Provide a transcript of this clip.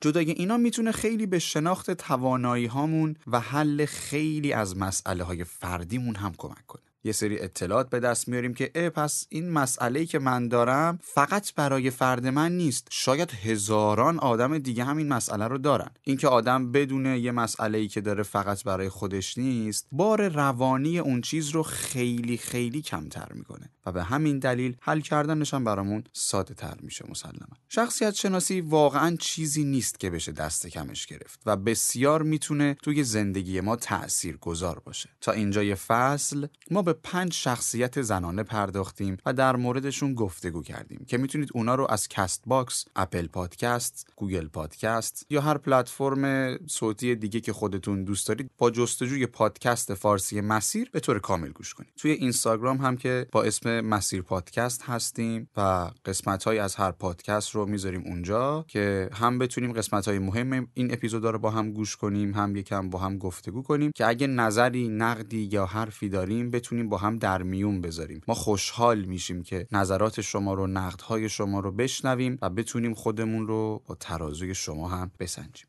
جدای اینا می‌تونه خیلی به شناخت توانایی هامون و حل خیلی از مسئله های فردیمون هم کمک کنه. یه سری اطلاعات به دست میاریم که اه پس این مسئله که من دارم فقط برای فرد من نیست. شاید هزاران آدم دیگه هم این مسئله رو دارن. اینکه آدم بدونه یه مسئله ای که داره فقط برای خودش نیست بار روانی اون چیز رو خیلی خیلی کمتر می‌کنه و به همین دلیل حل کردنش هم برامون ساده تر میشه مسلما. شخصیت شناسی واقعا چیزی نیست که بشه دست کمش گرفت و بسیار می‌تونه توی زندگی ما تأثیر گذار باشه. تا اینجای فصل. ما به پنج شخصیت زنانه پرداختیم و در موردشون گفتگو کردیم که می‌تونید اونا رو از Castbox، Apple Podcast، Google Podcast یا هر پلتفرم صوتی دیگه که خودتون دوست دارید با جستجوی پادکست فارسی مسیر به طور کامل گوش کنید. توی اینستاگرام هم که با اسم مسیر پادکست هستیم و قسمت های از هر پادکست رو می‌ذاریم اونجا که هم بتونیم قسمت های مهم این اپیزود رو با هم گوش کنیم هم یکم با هم گفتگو کنیم که اگه نظری نقدی یا حرفی داریم بتونیم با هم در میون بذاریم. ما خوشحال میشیم که نظرات شما رو نقدهای شما رو بشنویم و بتونیم خودمون رو با ترازوی شما هم بسنجیم.